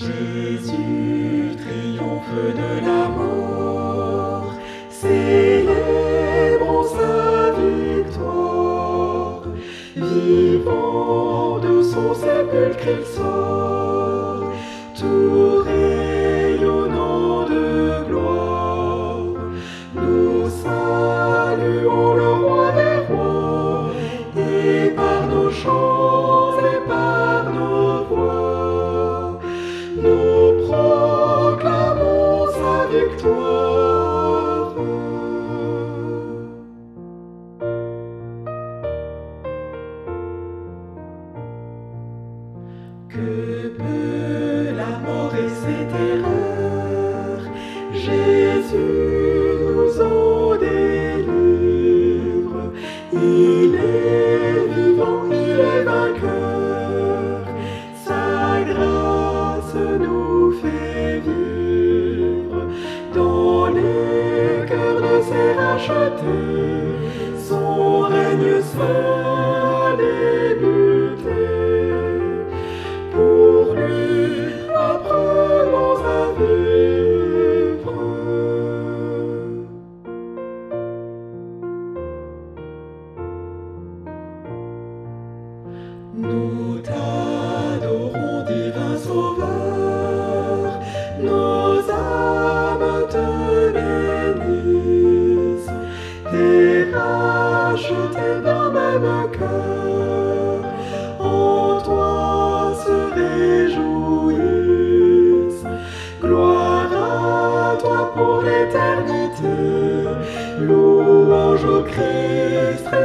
Jésus triomphe de la mort, célébrons sa victoire. Vivant de son sépulcre, il sort, Que peut la mort et ses terreurs? Jésus nous en délivre. Son règne a débuté. Pour lui, apprenons à vivre. En toi se réjouisse. Gloire à toi pour l'éternité. Louange au Christ.